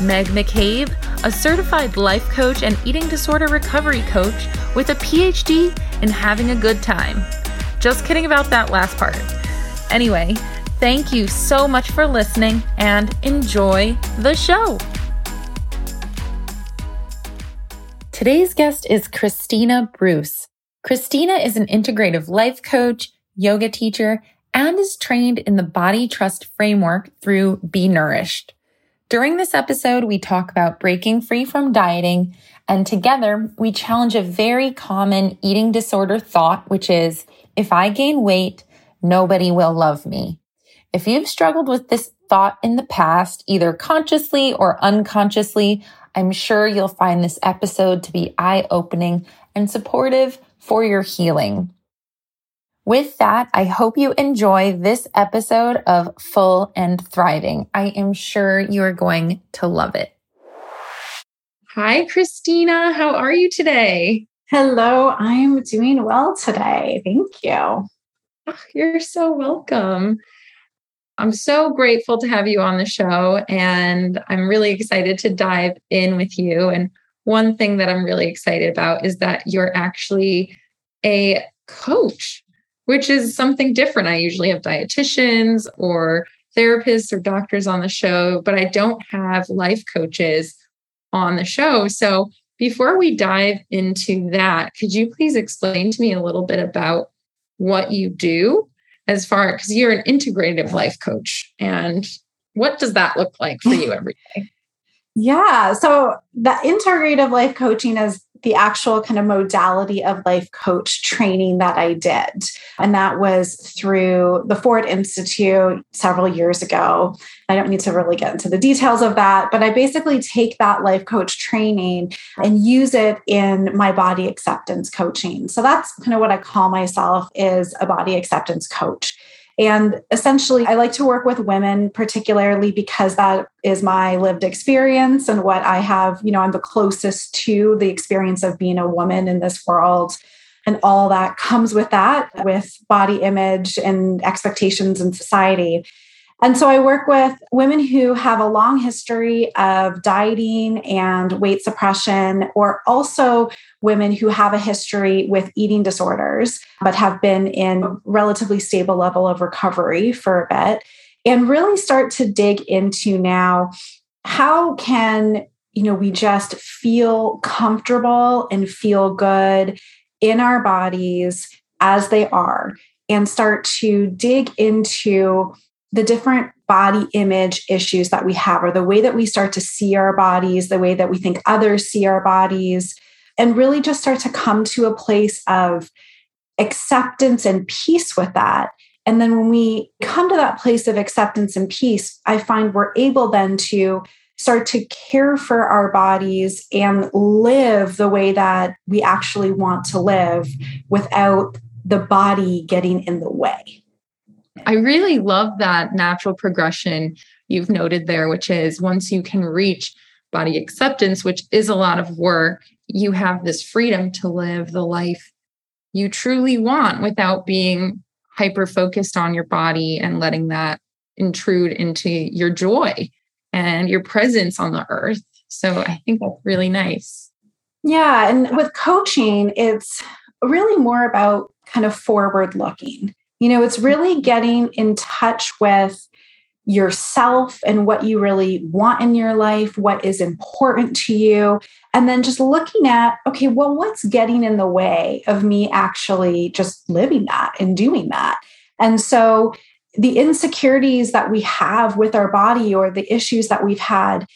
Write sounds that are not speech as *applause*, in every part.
Meg McCabe, a certified life coach and eating disorder recovery coach with a PhD in having a good time. Just kidding about that last part. Anyway, thank you so much for listening and enjoy the show. Today's guest is Kristina Bruce. Kristina is an integrative life coach, yoga teacher, and is trained in the body trust framework through Be Nourished. During this episode, we talk about breaking free from dieting, and together we challenge a very common eating disorder thought, which is if I gain weight, nobody will love me. If you've struggled with this thought in the past, either consciously or unconsciously, I'm sure you'll find this episode to be eye opening and supportive for your healing. With that, I hope you enjoy this episode of Full and Thriving. I am sure you are going to love it. Hi, Kristina. How are you today? Hello, I'm doing well today. Thank you. Oh, you're so welcome. I'm so grateful to have you on the show, and I'm really excited to dive in with you. And one thing that I'm really excited about is that you're actually a coach which is something different. I usually have dietitians or therapists or doctors on the show, but I don't have life coaches on the show. So before we dive into that, could you please explain to me a little bit about what you do as far because you're an integrative life coach and what does that look like for you *laughs* every day? Yeah. So the integrative life coaching is the actual kind of modality of life coach training that I did. And that was through the Ford Institute several years ago. I don't need to really get into the details of that, but I basically take that life coach training and use it in my body acceptance coaching. So that's kind of what I call myself is a body acceptance coach. And essentially, I like to work with women, particularly because that is my lived experience and what I have, you know, I'm the closest to the experience of being a woman in this world and all that comes with that, with body image and expectations in society. And so I work with women who have a long history of dieting and weight suppression, or also women who have a history with eating disorders, but have been in relatively stable level of recovery for a bit, and really start to dig into now how can you know we just feel comfortable and feel good in our bodies as they are and start to dig into the different body image issues that we have, or the way that we start to see our bodies, the way that we think others see our bodies, and really just start to come to a place of acceptance and peace with that. And then when we come to that place of acceptance and peace, I find we're able then to start to care for our bodies and live the way that we actually want to live without the body getting in the way. I really love that natural progression you've noted there, which is once you can reach body acceptance, which is a lot of work, you have this freedom to live the life you truly want without being hyper focused on your body and letting that intrude into your joy and your presence on the earth. So I think that's really nice. Yeah. And with coaching, it's really more about kind of forward looking. You know, it's really getting in touch with yourself and what you really want in your life, what is important to you. And then just looking at, okay, well, what's getting in the way of me actually just living that and doing that? And so the insecurities that we have with our body or the issues that we've had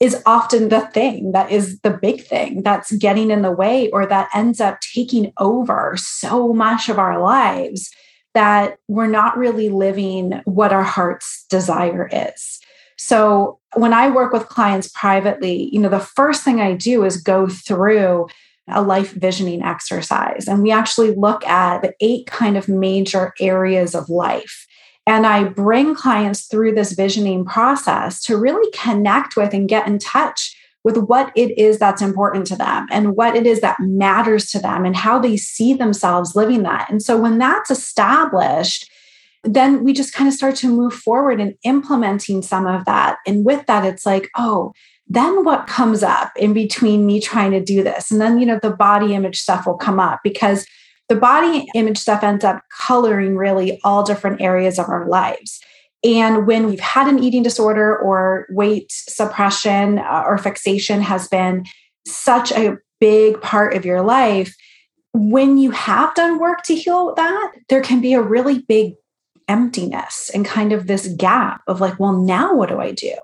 is often the thing that is the big thing that's getting in the way or that ends up taking over so much of our lives that we're not really living what our heart's desire is. So when I work with clients privately, you know, the first thing I do is go through a life visioning exercise. And we actually look at the eight kind of major areas of life. And I bring clients through this visioning process to really connect with and get in touch with what it is that's important to them and what it is that matters to them and how they see themselves living that. And so when that's established, then we just kind of start to move forward in implementing some of that. And with that, it's like, oh, then what comes up in between me trying to do this? And then, you know, the body image stuff will come up because the body image stuff ends up coloring really all different areas of our lives. And when we've had an eating disorder or weight suppression uh, or fixation has been such a big part of your life, when you have done work to heal that, there can be a really big emptiness and kind of this gap of like, well, now what do I do?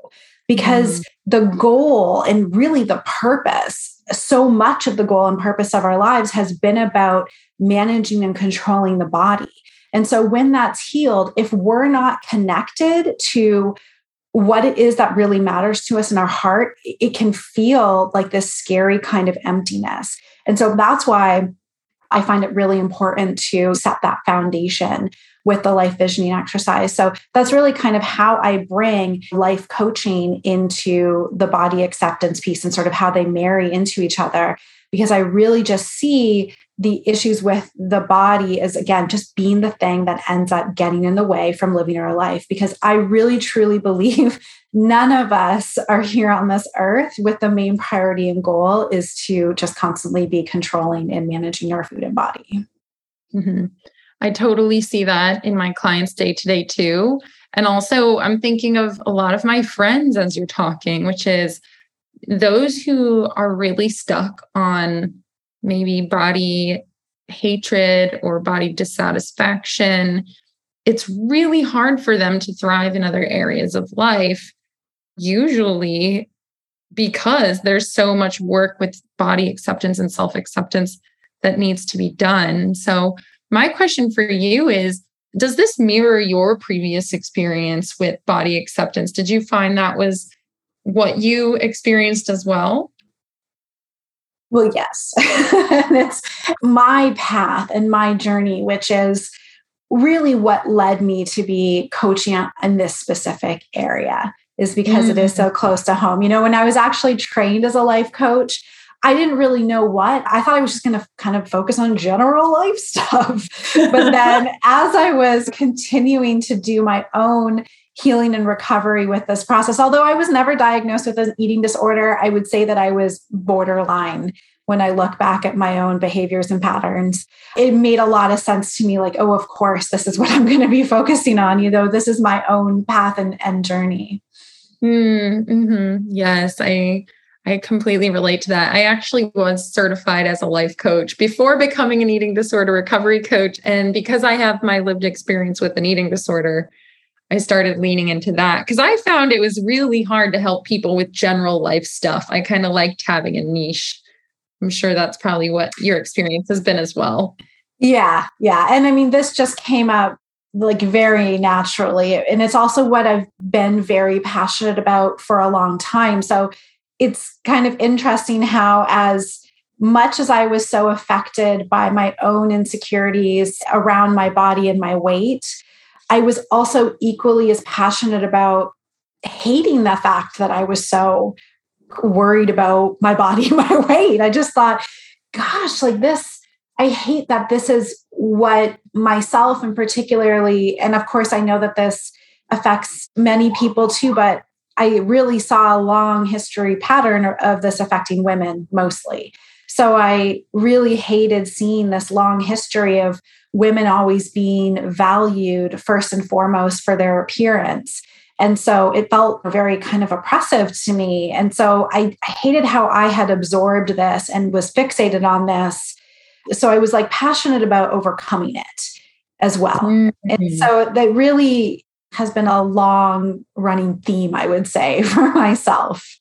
Because mm. the goal and really the purpose, so much of the goal and purpose of our lives has been about managing and controlling the body. And so when that's healed, if we're not connected to what it is that really matters to us in our heart, it can feel like this scary kind of emptiness. And so that's why I find it really important to set that foundation with the life visioning exercise. So that's really kind of how I bring life coaching into the body acceptance piece and sort of how they marry into each other because I really just see the issues with the body is again just being the thing that ends up getting in the way from living our life. Because i really truly believe *laughs* none of us are here on this earth with the main priority and goal is to just constantly be controlling and managing our food and body. Mm-hmm. i totally see that in my clients day to day too. And also i'm thinking of a lot of my friends as you're talking which is those who are really stuck on maybe body hatred or body dissatisfaction, it's really hard for them to thrive in other areas of life, usually because there's so much work with body acceptance and self acceptance that needs to be done. So, my question for you is Does this mirror your previous experience with body acceptance? Did you find that was what you experienced as well? Well, yes. *laughs* it's my path and my journey, which is really what led me to be coaching in this specific area, is because mm-hmm. it is so mm. close to home. You know, when I was actually trained as a life coach, I didn't really know what. I thought I was just going to kind of focus on general *laughs* life stuff. but then *laughs* as I was continuing to do my own healing and recovery with this process. Although I was never diagnosed with an eating disorder, I would say that I was borderline when I look back at my own behaviors and patterns. It made a lot of sense to me like, oh, of course, this is what I'm going to be *laughs* focusing on. You know, this is my own path and, and journey. Mm-hmm. Yes, I I completely relate to that. I actually was certified as a life coach before becoming an eating disorder recovery coach. And because I have my lived experience with an eating disorder, I started leaning into that because I found it was really hard to help people with general life stuff. I kind of liked having a niche. I'm sure that's probably what your experience has been as well. Yeah, yeah. And I mean, this just came up like very naturally. And it's also what I've been very passionate about for a long time. So it's kind of interesting how, as much as I was so affected by my own insecurities around my body and my weight, I was also equally as passionate about hating the fact that I was so worried about my body *laughs* my weight. I just thought, gosh, like this, I hate that this is what myself and particularly, and of course, I know that this affects many people too, but I really saw a long history pattern of this affecting women mostly. So I really hated seeing this long history of women always being valued first and foremost for their appearance. And so it felt very kind of oppressive to me. And so I, hated how I had absorbed this and was fixated on this. So I was like passionate about overcoming it as well. Mm-hmm. And so that really has been a long running theme, I would say, *laughs* for myself.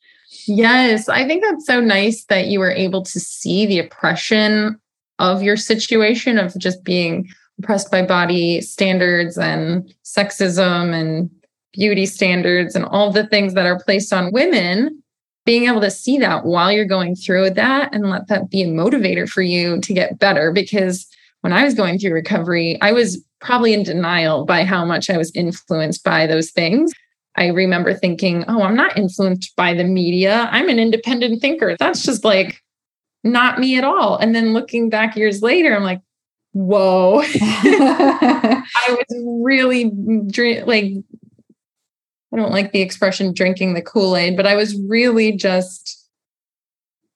Yes, I think that's so nice that you were able to see the oppression of your situation of just being oppressed by body standards and sexism and beauty standards and all the things that are placed on women, being able to see that while you're going through that and let that be a motivator for you to get better. Because when I was going through recovery, I was probably in denial by how much I was influenced by those things. I remember thinking, oh, I'm not influenced by the media. I'm an independent thinker. That's just like not me at all. And then looking back years later, I'm like, whoa. *laughs* I *laughs* was really drink like I don't like the expression drinking the Kool-Aid, but I was really just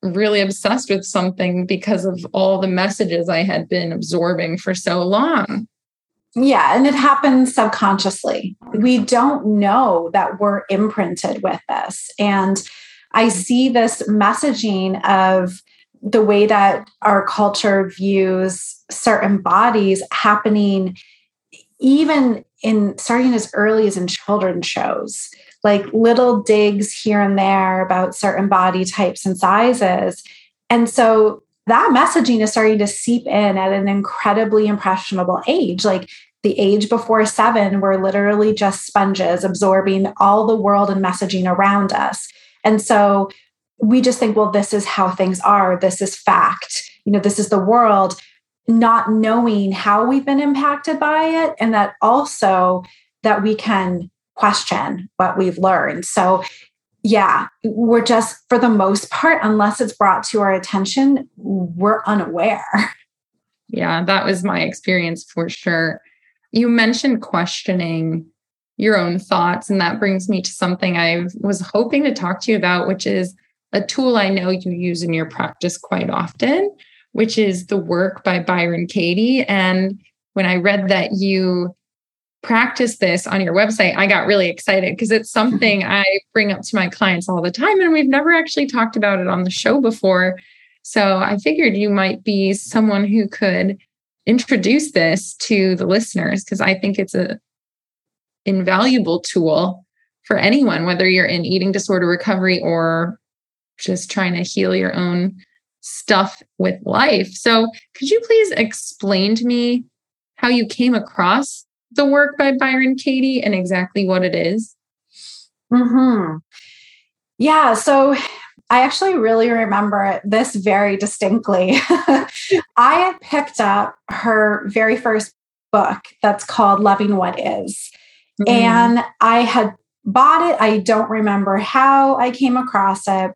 really obsessed with something because of all the messages I had been absorbing for so long. Yeah, and it happens subconsciously. We don't know that we're imprinted with this. And I see this messaging of the way that our culture views certain bodies happening even in starting as early as in children's shows. Like little digs here and there about certain body types and sizes. And so that messaging is starting to seep in at an incredibly impressionable age. Like the age before seven we're literally just sponges absorbing all the world and messaging around us. And so we just think, well, this is how things are. This is fact. You know, this is the world, not knowing how we've been impacted by it. And that also that we can question what we've learned. So, yeah, we're just, for the most part, unless it's brought to our attention, we're unaware. Yeah, that was my experience for sure. You mentioned questioning your own thoughts, and that brings me to something I was hoping to talk to you about, which is a tool I know you use in your practice quite often, which is the work by Byron Katie. And when I read that you practice this on your website, I got really excited because it's *laughs* something I bring up to my clients all the time. And we've never actually talked about it on the show before. So I figured you might be someone who could introduce this to the listeners because I think it's a invaluable tool for anyone, whether you're in eating disorder recovery or just trying to heal your own stuff with life. So, could you please explain to me how you came across the work by Byron Katie and exactly what it is? Hmm. Yeah. So. I actually really remember this very distinctly. *laughs* I had picked up her very first book that's called Loving What Is. Mm-hmm. And I had bought it. I don't remember how I came across it.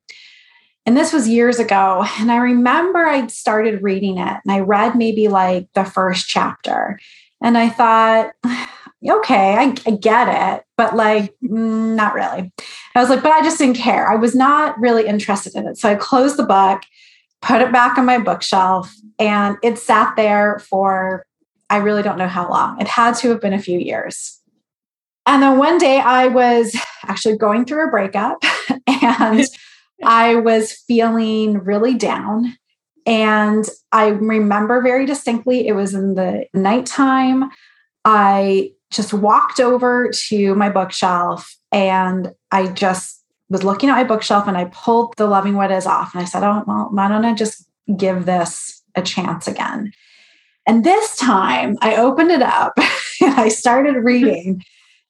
And this was years ago. And I remember I started reading it and I read maybe like the first chapter. And I thought, *sighs* okay, I, I get it, but like, mm, not really. I was like, but I just didn't care. I was not really interested in it. So I closed the book, put it back on my bookshelf, and it sat there for, I really don't know how long. It had to have been a few years. And then one day I was actually going through a breakup *laughs* and *laughs* I was feeling really down. And I remember very distinctly, it was in the nighttime. I just walked over to my bookshelf and I just was looking at my bookshelf and I pulled the Loving What Is off. And I said, Oh, well, why don't I just give this a chance again? And this time I opened it up *laughs* and I started reading.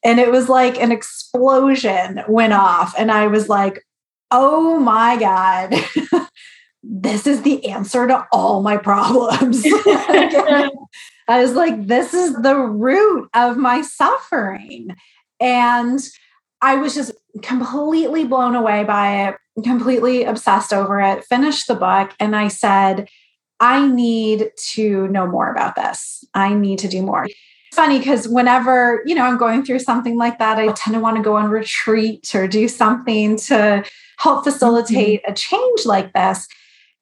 and it was like an explosion went off. And I was like, oh my God, *laughs* this is the answer to all my problems. *laughs* I was like, this is the root of my suffering. And I was just completely blown away by it, completely obsessed over it, finished the book, and I said, I need to know more about this. I need to do more funny because whenever you know i'm going through something like that i tend to want to go on retreat or do something to help facilitate mm-hmm. a change like this.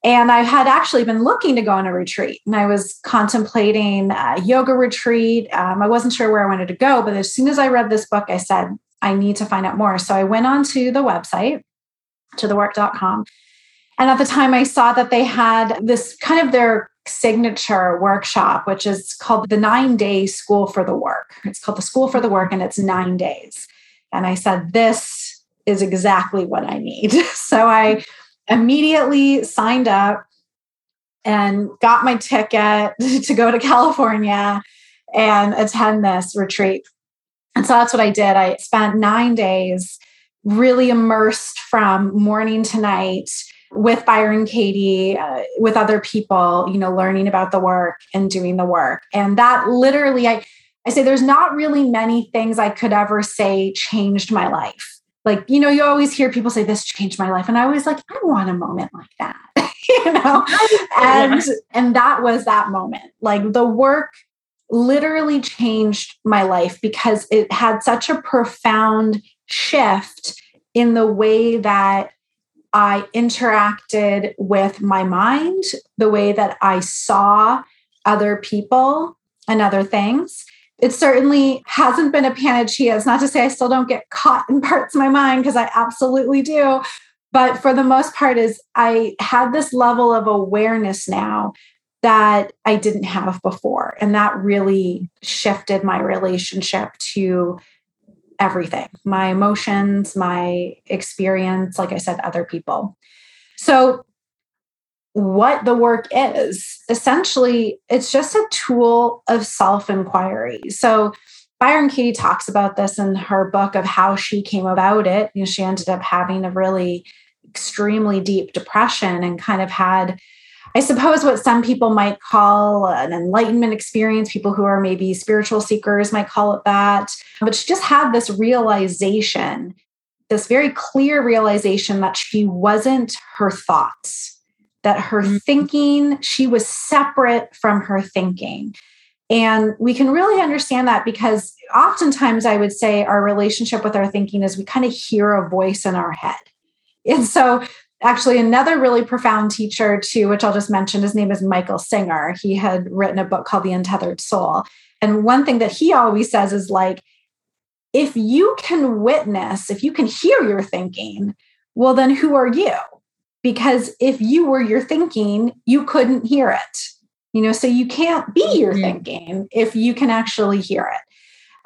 And I had actually been looking to go on a retreat and I was contemplating a yoga retreat. Um, I wasn't sure where I wanted to go, but as soon as I read this book, I said, I need to find out more. So I went on to the website, to thework.com. And at the time, I saw that they had this kind of their signature workshop, which is called the nine day school for the work. It's called the school for the work, and it's nine days. And I said, This is exactly what I need. *laughs* so I immediately signed up and got my ticket *laughs* to go to California and attend this retreat. And so that's what I did. I spent nine days really immersed from morning to night with Byron Katie, uh, with other people, you know, learning about the work and doing the work. And that literally, I, I say there's not really many things I could ever say changed my life. Like, you know, you always hear people say, This changed my life. And I was like, I want a moment like that. *laughs* you know? *laughs* And and that was that moment. Like the work literally changed my life because it had such a profound shift in the way that I interacted with my mind, the way that I saw other people and other things. It certainly hasn't been a panacea. It's not to say I still don't get caught in *laughs* parts of my mind because I absolutely do. But for the most part, is I had this level of awareness now that I didn't have before. And that really shifted my relationship to everything my emotions, my experience, like I said, other people. So, what the work is essentially, it's just a tool of self inquiry. So, Byron Katie talks about this in her book of how she came about it. You know, she ended up having a really extremely deep depression and kind of had I suppose what some people might call an enlightenment experience, people who are maybe spiritual seekers might call it that. But she just had this realization, this very clear realization that she wasn't her thoughts, that her mm-hmm. thinking, she was separate from her thinking. And we can really understand that because oftentimes I would say our relationship with our thinking is we kind of hear a voice in our head. And so actually another really profound teacher too which i'll just mention his name is michael singer. He had written a book called the untethered soul. And one thing that he always says is like if you can witness if you can hear your thinking well then who are you? Because if you were your thinking you couldn't hear it. You know so you can't be your mm-hmm. thinking if you can actually hear it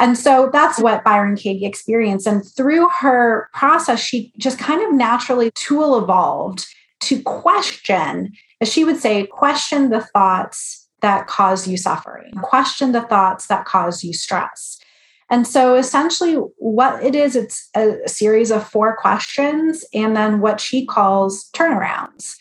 and so that's what Byron Katie experienced. And through her process, she just kind of naturally tool evolved to question, as she would say, question the thoughts that cause you suffering, question the thoughts that cause you stress. And so essentially, what it is, it's a series of four questions and then what she calls turnarounds.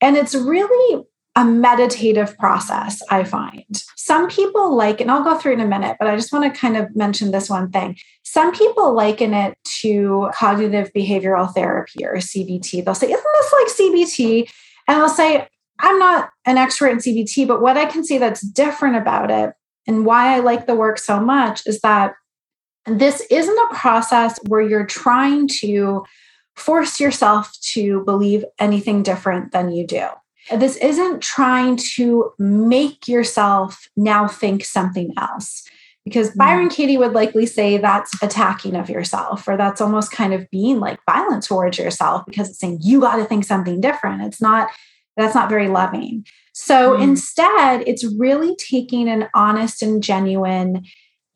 And it's really a meditative process, I find. Some people like, and I'll go through in a minute, but I just want to kind of mention this one thing. Some people liken it to cognitive behavioral therapy or CBT. They'll say, Isn't this like CBT? And I'll say, I'm not an expert in CBT, but what I can see that's different about it and why I like the work so much is that this isn't a process where you're trying to force yourself to believe anything different than you do. This isn't trying to make yourself now think something else. Because mm. Byron Katie would likely say that's attacking of yourself, or that's almost kind of being like violent towards yourself because it's saying you got to think something different. It's not, that's not very loving. So mm. instead, it's really taking an honest and genuine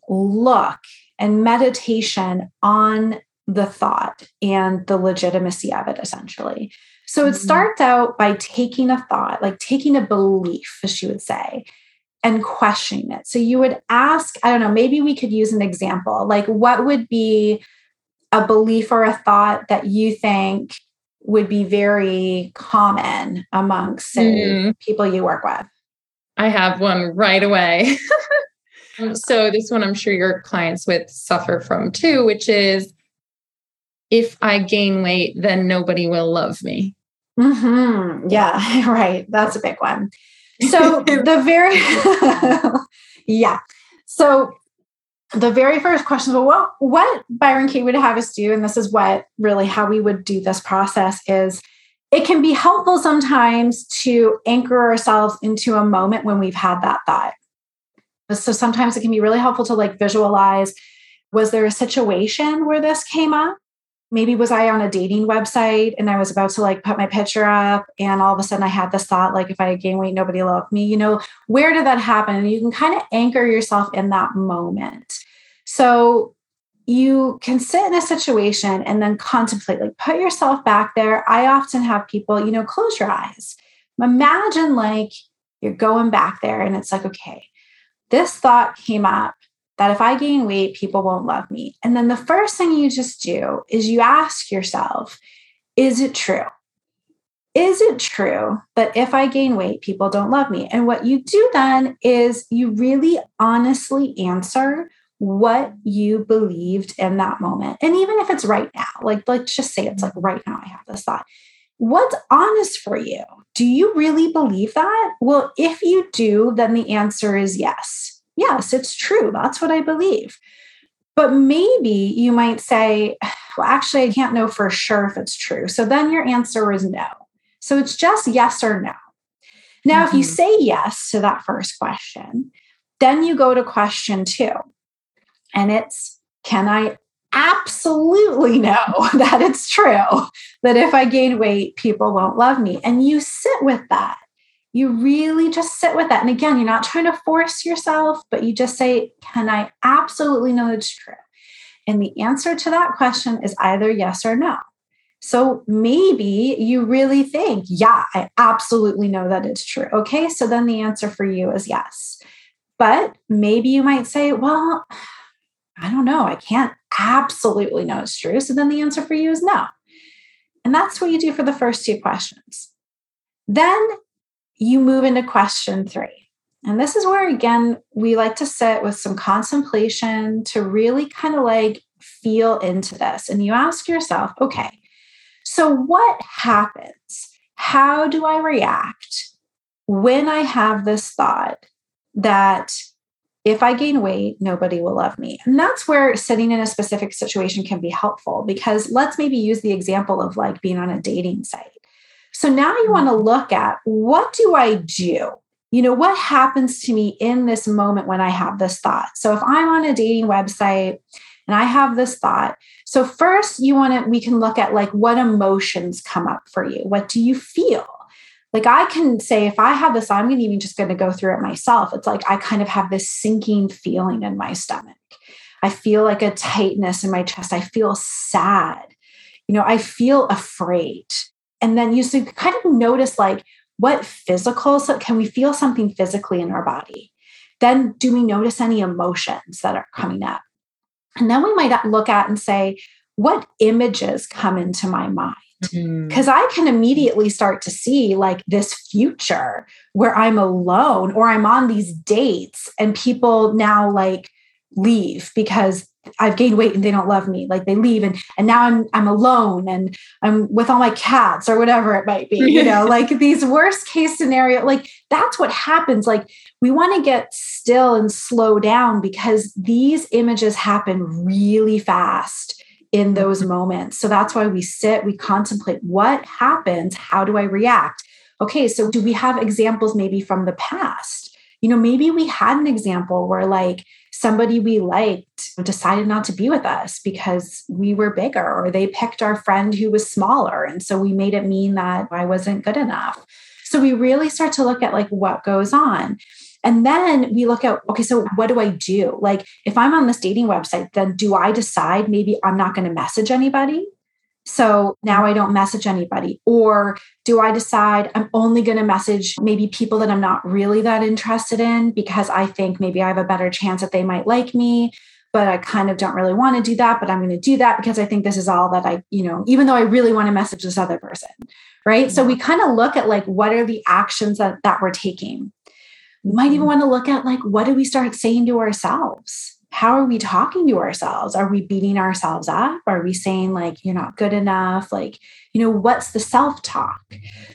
look and meditation on the thought and the legitimacy of it, essentially. So it mm-hmm. starts out by taking a thought, like taking a belief, as she would say, and questioning it. So you would ask, I don't know, maybe we could use an example. Like, what would be a belief or a thought that you think would be very common amongst mm-hmm. people you work with? I have one right away. *laughs* so this one I'm sure your clients with suffer from too, which is if I gain weight, then nobody will love me. Mm-hmm. Yeah, *laughs* right. That's a big one. So *laughs* the very, *laughs* yeah. So the very first question well, what, what Byron Katie would have us do, and this is what really how we would do this process is it can be helpful sometimes to anchor ourselves into a moment when we've had that thought. So sometimes it can be really helpful to like visualize was there a situation where this came up? Maybe was I on a dating website and I was about to like put my picture up and all of a sudden I had this thought like if I gain weight nobody loved me you know where did that happen? And you can kind of anchor yourself in that moment. So you can sit in a situation and then contemplate like put yourself back there. I often have people you know close your eyes. Imagine like you're going back there and it's like okay this thought came up that if I gain weight, people won't love me. And then the first thing you just do is you ask yourself, is it true? Is it true that if I gain weight, people don't love me? And what you do then is you really honestly answer what you believed in that moment. And even if it's right now, like let's just say it's like right now, I have this thought. What's honest for you? Do you really believe that? Well, if you do, then the answer is yes. Yes, it's true. That's what I believe. But maybe you might say, well, actually, I can't know for sure if it's true. So then your answer is no. So it's just yes or no. Now, mm-hmm. if you mm-hmm. say yes to that first question, then you go to question two. And it's, can I absolutely *laughs* know that it's true that if I gain weight, people won't love me? And you sit with that you really just sit with that. And again, you're not trying to force yourself, but you just say, Can I absolutely know it's true? And the answer to that question is either yes or no. So maybe you really think, Yeah, I absolutely know that it's true. Okay, so then the answer for you is yes. But maybe you might say, Well, I don't know. I can't absolutely know it's true. So then the answer for you is no. And that's what you do for the first two questions. Then you move into question three. And this is where, again, we like to sit with some contemplation to really kind of like feel into this. And you ask yourself, okay, so what happens? How do I react when I have this thought that if I gain weight, nobody will love me. And that's where sitting in a specific situation can be helpful because let's maybe use the example of like being on a dating site. So now you want to mm-hmm. look at what do I do? You know, what happens to me in this moment when I have this thought? So if I'm on a dating website and I have this thought, so first you want to, we can look at like what emotions come up for you. What do you feel? Like I can say, if I have this, I'm even just going to go through it myself. It's like I kind of have this sinking feeling in my stomach. I feel like a tightness in my chest. I feel sad. You know, I feel afraid and then you so kind of notice like what physical so can we feel something physically in our body? Then do we notice any emotions that are coming up? And then we might look at and say what images come into my mind? Because mm-hmm. I can immediately start to see like this future where I'm alone or I'm on these dates and people now like leave because I've gained weight and they don't love me. Like they leave and and now I'm I'm alone and I'm with all my cats or whatever it might be. You know, *laughs* like these worst case scenario, like that's what happens. Like we want to get still and slow down because these images happen really fast in those mm-hmm. moments. So that's why we sit, we contemplate what happens, how do I react? Okay, so do we have examples maybe from the past? You know, maybe we had an example where like somebody we liked decided not to be with us because we were bigger or they picked our friend who was smaller and so we made it mean that I wasn't good enough. So we really start to look at like what goes on. And then we look at, okay, so what do I do? Like, if I'm on this dating website, then do I decide maybe I'm not going to message anybody? So now I don't message anybody. Or do I decide I'm only going to message maybe people that I'm not really that interested in because I think maybe I have a better chance that they might like me, but I kind of don't really want to do that. But I'm going to do that because I think this is all that I, you know, even though I really want to message this other person. Right. So we kind of look at like what are the actions that, that we're taking. We might even mm-hmm. want to look at like what do we start saying to ourselves? How are we talking to ourselves? Are we beating ourselves up? Are we saying, like, you're not good enough? Like, you know, what's the self talk?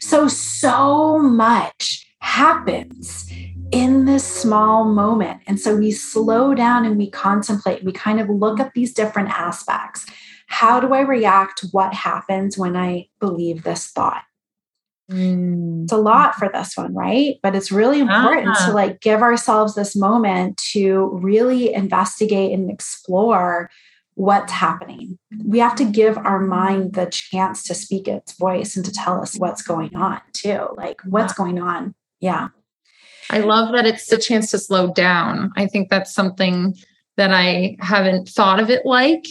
So, so much happens in this small moment. And so we slow down and we contemplate, we kind of look at these different aspects. How do I react? What happens when I believe this thought? Mm. It's a lot for this one, right? But it's really important to like give ourselves this moment to really investigate and explore what's happening. We have to give our mind the chance to speak its voice and to tell us what's going on, too. Like, what's going on? Yeah. I love that it's a chance to slow down. I think that's something that I haven't thought of it like.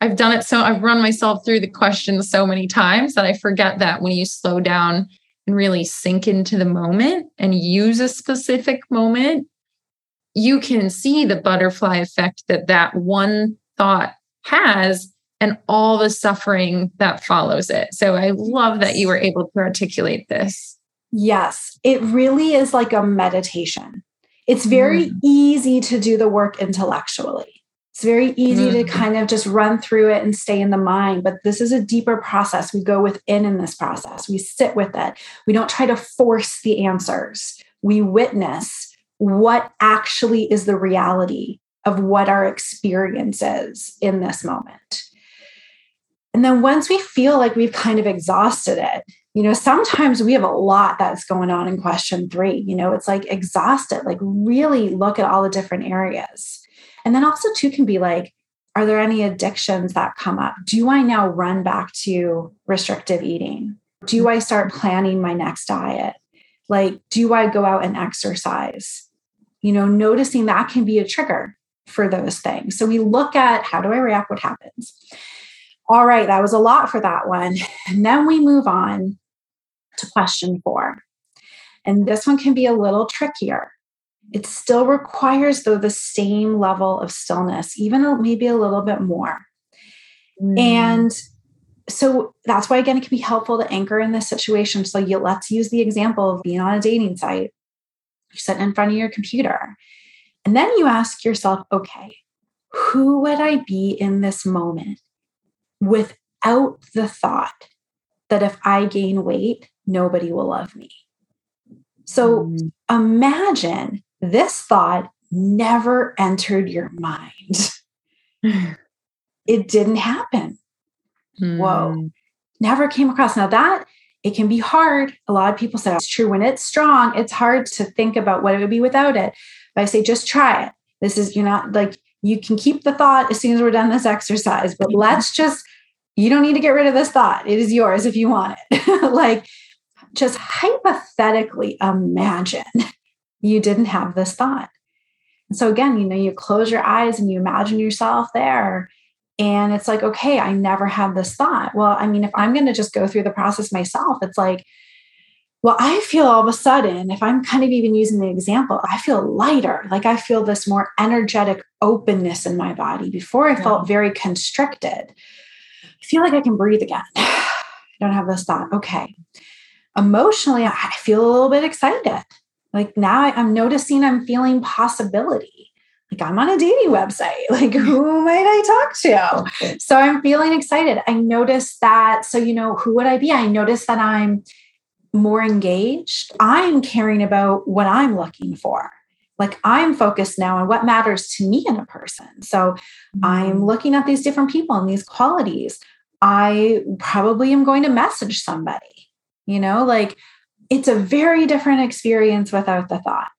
I've done it so I've run myself through the questions so many times that I forget that when you slow down, and really sink into the moment and use a specific moment, you can see the butterfly effect that that one thought has and all the suffering that follows it. So I love that you were able to articulate this. Yes, it really is like a meditation. It's very mm. easy to do the work intellectually. It's very easy mm. to kind of just run through it and stay in the mind, but this is a deeper process. We go within in this process. We sit with it. We don't try to force the answers. We witness what actually is the reality of what our experience is in this moment. And then once we feel like we've kind of exhausted it, you know, sometimes we have a lot that's going on in question three. You know, it's like exhausted, like really look at all the different areas. And then also, too, can be like, are there any addictions that come up? Do I now run back to restrictive eating? Do I start planning my next diet? Like, do I go out and exercise? You know, noticing that can be a trigger for those things. So we look at how do I react? What happens? All right, that was a lot for that one. And then we move on to question four. And this one can be a little trickier. It still requires, though, the same level of stillness, even maybe a little bit more. Mm. And so that's why, again, it can be helpful to anchor in this situation. So you, let's use the example of being on a dating site. Sitting in front of your computer. And then you ask yourself, okay, who would I be in this moment without the thought that if I gain weight, nobody will love me. So mm. imagine this thought never entered your mind. it didn't happen. Mm. Whoa, never came across. Now that it can be hard. A lot of people say it's true when it's strong, it's hard to think about what it would be without it. But I say, just try it. This is, you're not like, you can keep the thought as soon as we're done this exercise, but let's just, you don't need to get rid of this thought. It is yours if you want it. *laughs* like, just hypothetically imagine you didn't have this thought. And so, again, you know, you close your eyes and you imagine yourself there. And it's like, okay, I never had this thought. Well, I mean, if I'm going to just go through the process myself, it's like, well, I feel all of a sudden, if I'm kind of even using the example, I feel lighter. Like I feel this more energetic openness in my body. Before I yeah. felt very constricted. I feel like I can breathe again. *sighs* I don't have this thought. Okay emotionally, I feel a little bit excited. Like now I'm noticing I'm feeling possibility. Like I'm on a dating website. *laughs* Like who might I talk to? So I'm feeling excited. I notice that. So, you know, who would I be? I notice that I'm more engaged. I'm caring about what I'm looking for. Like I'm focused now on what matters to me in a person. So I'm mm. looking at these different people and these qualities. I probably am going to message somebody you know, like it's a very different experience without the thought.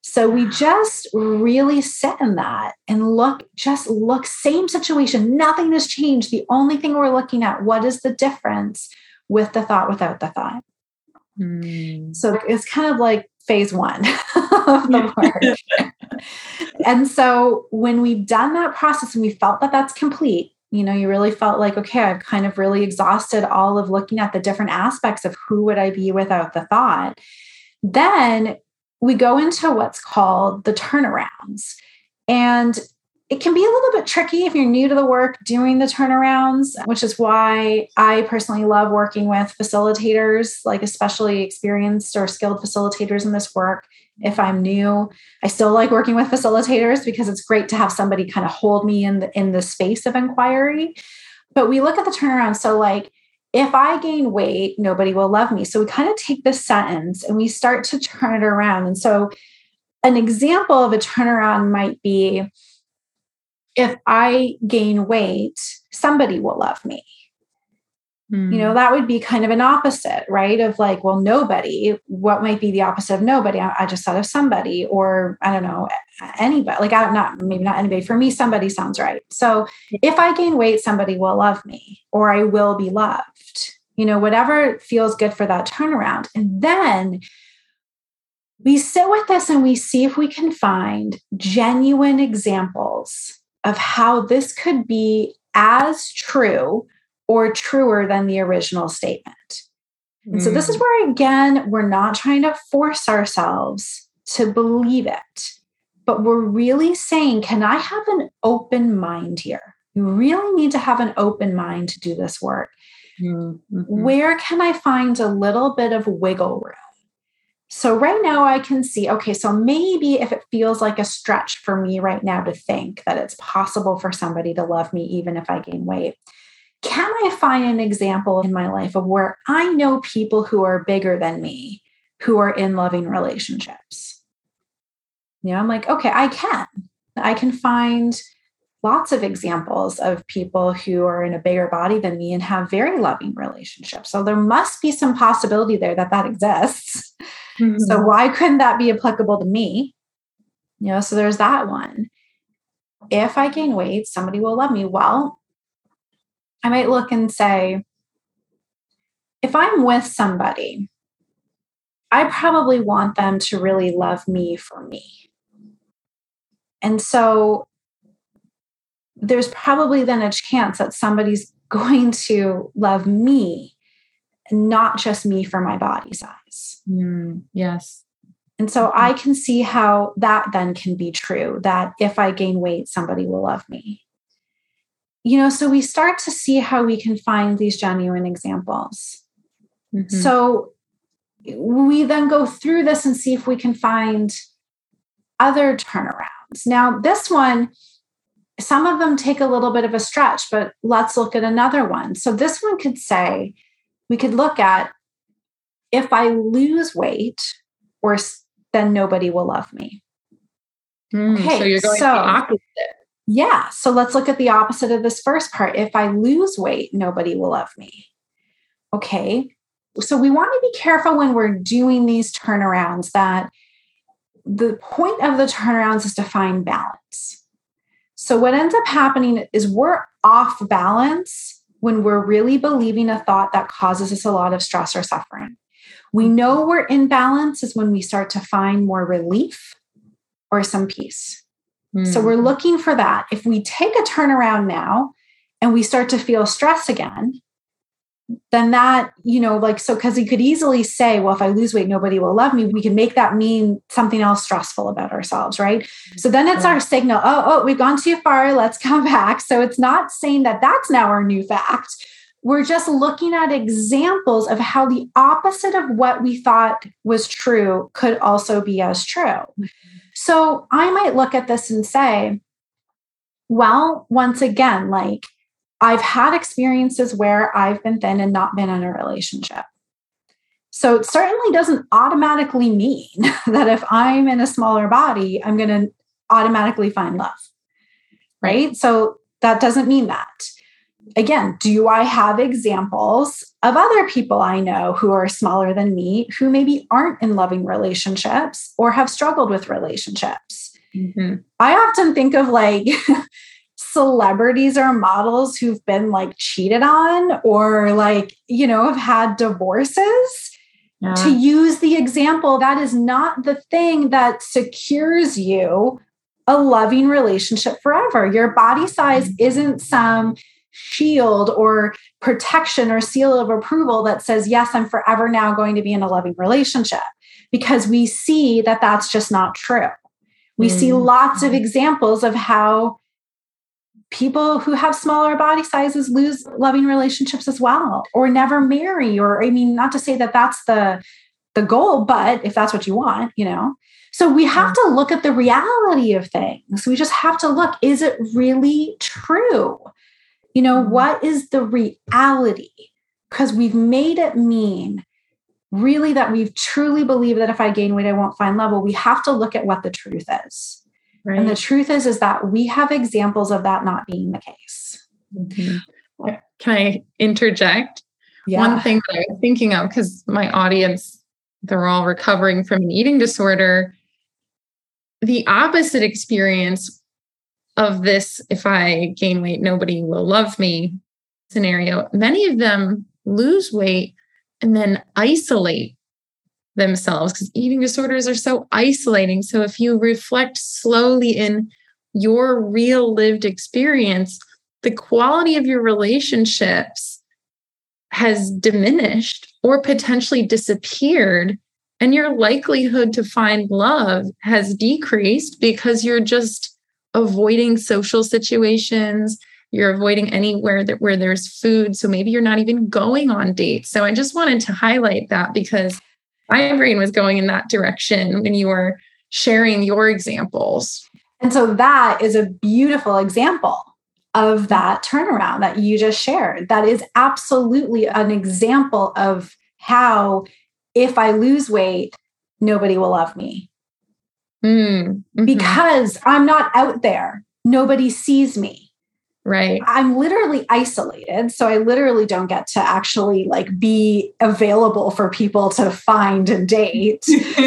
So we just really sit in that and look, just look, same situation, nothing has changed. The only thing we're looking at, what is the difference with the thought without the thought? Mm. So it's kind of like phase one *laughs* of the *laughs* work. and so when we've done that process and we felt that that's complete, you know you really felt like okay i've kind of really exhausted all of looking at the different aspects of who would i be without the thought. Then we go into what's called the turnarounds. And it can be a little bit tricky if you're new to the work doing the turnarounds, which is why I personally love working with facilitators, like especially experienced or skilled facilitators in this work. If I'm new, I still like working with facilitators because it's great to have somebody kind of hold me in the in the space of inquiry. But we look at the turnaround. So, like, if I gain weight, nobody will love me. So we kind of take this sentence and we start to turn it around. And so, an example of a turnaround might be if I gain weight, somebody will love me. Mm. You know, hmm. that would be kind of an opposite, right? Of like, well, nobody. What might be the opposite of nobody? I, I just thought of somebody, or I don't know, anybody. Like, I don't not maybe not anybody. For me, somebody sounds right. So if I gain weight, somebody will love me, or I will be loved. You know, whatever feels good for that turnaround. And then we sit with this and we see if we can find genuine examples of how this could be as true or truer than the original statement. And mm. so this is mm. where again we're not trying to force ourselves to believe it. but we're really saying, can I have an open mind here? You really need to have an open mind to do this work. Mm-hmm. Where can I find a little bit of wiggle room? So, right now, I can see okay, so maybe if it feels like a stretch for me right now to think that it's possible for somebody to love me even if I gain weight, can I find an example in my life of where I know people who are bigger than me who are in loving relationships? You know, I'm like, okay, I can. I can find lots of examples of people who are in a bigger body than me and have very loving relationships. So there must be some possibility there that that exists. Mm-hmm. So why couldn't that be applicable to me? You know, so there's that one. If I gain weight, somebody will love me. Well, I might look and say, if I'm with somebody, I probably want them to really love me for me. And so there's probably then a chance that somebody's *laughs* going to love me, not just me for my body size. Mm, yes. And so I can see how that then can be true that if I gain weight, somebody will love me. You know, so we start to see how we can find these genuine examples. Mm-hmm. So we then go through this and see if we can find other turnarounds. Now, this one, some of them take a little bit of a stretch, but let's look at another one. So this one could say, we could look at if I lose weight, or then nobody will love me. Mm, okay, so you're going so, the opposite. Yeah. So let's look at the opposite of this first part. If I lose weight, nobody will love me. Okay. So we want to be careful when we're doing these turnarounds that the point of the turnarounds is to find balance. So, what ends up happening is we're off balance when we're really believing a thought that causes us a lot of stress or suffering. We know we're in balance is when we start to find more relief or some peace. Mm. So, we're hmm. looking for that. If we take a turnaround now and we start to feel stress again, then that, you know, like, so because he could easily say, well, if I lose weight, nobody will love me. We can make that mean something else stressful about ourselves, right? So then it's our signal, oh, oh, we've gone too far. Let's come *laughs* back. So it's not saying that that's now our new fact. We're just looking at examples of how the opposite of what we thought was true could also be as true. So I might look at this and say, well, once again, like, I've had experiences where I've been thin and not been in a relationship. So it certainly doesn't automatically mean *laughs* that if I'm in a smaller body, I'm going to automatically find love. Right. So that doesn't mean that. Again, do I have examples of other people I know who are smaller than me who maybe aren't in loving relationships or have struggled with relationships? Mm-hmm. I often think of like *laughs* celebrities or models who've been like cheated on or like, you know, have had divorces. Yeah. To use the example, that is not the thing that secures you a loving relationship forever. Your body size mm-hmm. isn't some shield or protection or seal of approval that says, Yes, I'm forever now going to be in a loving relationship, because we see that that's just not true. We mm-hmm. see lots of examples of how people who have smaller body sizes lose loving relationships as well or never marry or i mean not to say that that's the the goal but if that's what you want you know? So we have to look at the reality of things. We just have to look is it really true you know mm-hmm. what is the reality because we've made it mean really that we've truly believe that if i gain weight i won't find love well we have to look at what the truth is Right. And the truth is, is that we have examples of that not being the case. Mm-hmm. Can I interject? Yeah. One thing that I was thinking of, because my audience, they're all recovering from an eating disorder. The opposite experience of this, if I gain weight, nobody will love me scenario, many of them lose weight and then isolate themselves because eating disorders are so isolating. So if you reflect slowly in your real lived experience, the quality of your relationships has diminished or potentially disappeared And your likelihood to find love has decreased because you're just avoiding social situations. You're avoiding anywhere that where there's food. So maybe you're not even going on dates. So I just wanted to highlight that because my brain was going in that direction when you were sharing your examples. And so that is a beautiful example of that turnaround that you just shared. That is absolutely an example of how, if I lose weight, nobody will love me. Mm-hmm. Because I'm not out there, nobody sees me. Right. I'm literally isolated. So I literally don't get to actually like be available for people to find and date.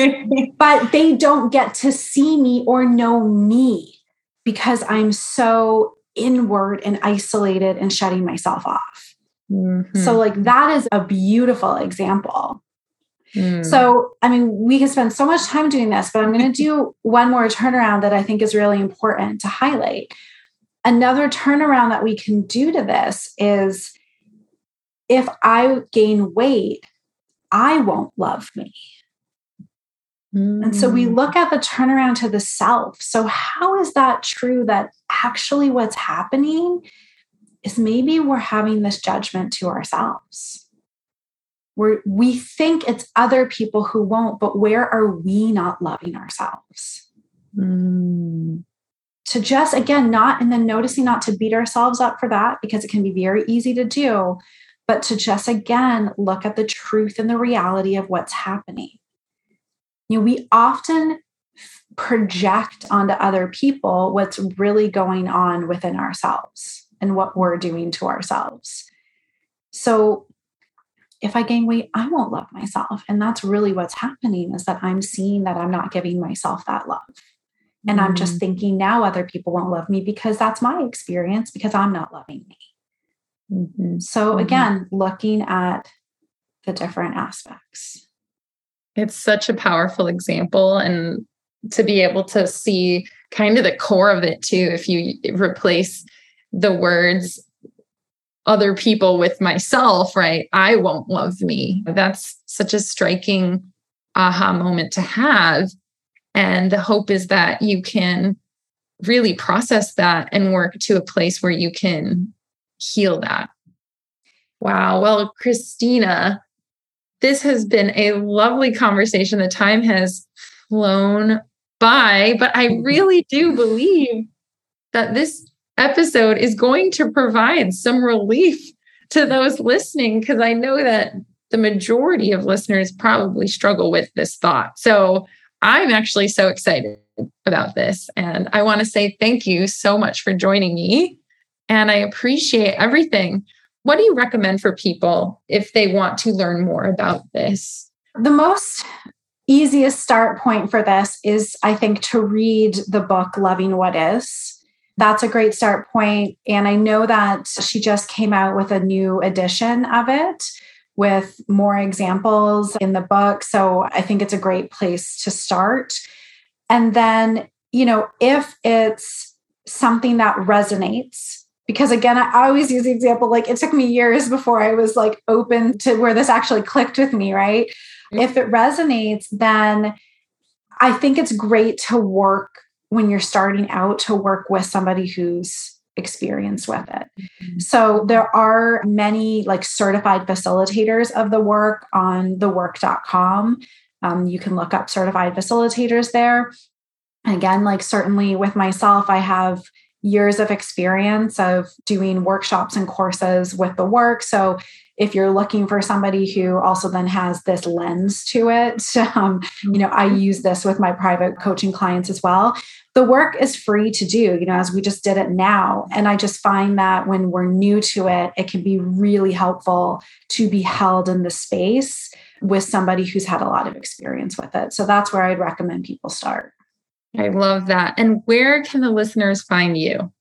*laughs* but they don't get to see me or know me because I'm so inward and isolated and shutting myself off. Mm-hmm. So, like, that is a beautiful example. Mm. So, I mean, we can spend so much time doing this, but I'm going *laughs* to do one more turnaround that I think is really important to highlight. Another turnaround that we can do to this is if I gain weight, I won't love me. And so we mm. look at the turnaround to the self. So, how is that true that actually what's happening is maybe we're having this judgment to ourselves? Where we think it's other people who won't, but where are we not loving ourselves? Mm. To just, again, not, and then noticing not to beat ourselves up for that because it can be very easy to do, but to just, again, look at the truth and the reality of what's happening you know, we often project onto other people what's really going on within ourselves and what we're doing to ourselves. So if I gain weight, I won't love myself. And that's really what's happening is that I'm seeing that I'm not giving myself that love. And mm-hmm. I'm just mm. thinking now other people won't love me because that's my experience because I'm not loving me. Mm-hmm. So mm-hmm. again, looking at the different aspects. It's such a powerful example. And to be able to see kind of the core of it too, if you replace the words other people with myself, right? I won't love me. That's such a striking aha moment to have. And the hope is that you can really process that and work to a place where you can heal that. Wow. Well, Kristina, this has been a lovely conversation. The time has flown by, but I mm-hmm. really do believe that this episode is going to provide some relief to those listening because I know that the majority of listeners probably struggle with this thought. So I'm actually so excited about this. And I want to say thank you so much for joining me. And I appreciate everything. What do you recommend for people if they want to learn more about this? The most easiest start point for this is, I think, to read the book Loving What Is. That's a great start point. And I know that she just came out with a new edition of it with more examples in the book. So I think it's a great place to start. And then, you know, if it's something that resonates, because again i always use the example like it took me years before i was like open to where this actually clicked with me right mm-hmm. if it resonates then i think it's great to work when you're starting out to work with somebody who's experienced with it mm-hmm. so there are many like certified facilitators of the work on thework.com um, you can look up certified facilitators there again like certainly with myself i have years of experience of doing workshops and courses with the work. So if you're looking for somebody who also then has this lens to it, *laughs* um, you know, I mm-hmm. use this with my private coaching clients as well. The work is free to do, you know, as we just did it now. And I just find that when we're new to it, it can be really helpful to be held in the space with somebody who's had a lot of experience with it. So that's where I'd recommend people start. I love that. And where can the listeners find you?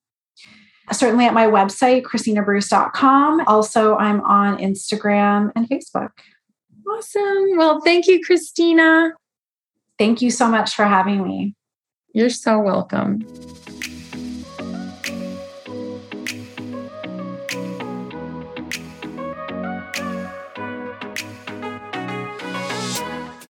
Certainly at my website, kristinabruce.com. Also, I'm on Instagram and Facebook. Awesome. Well, thank you, Kristina. Thank you so much for having me. You're so welcome.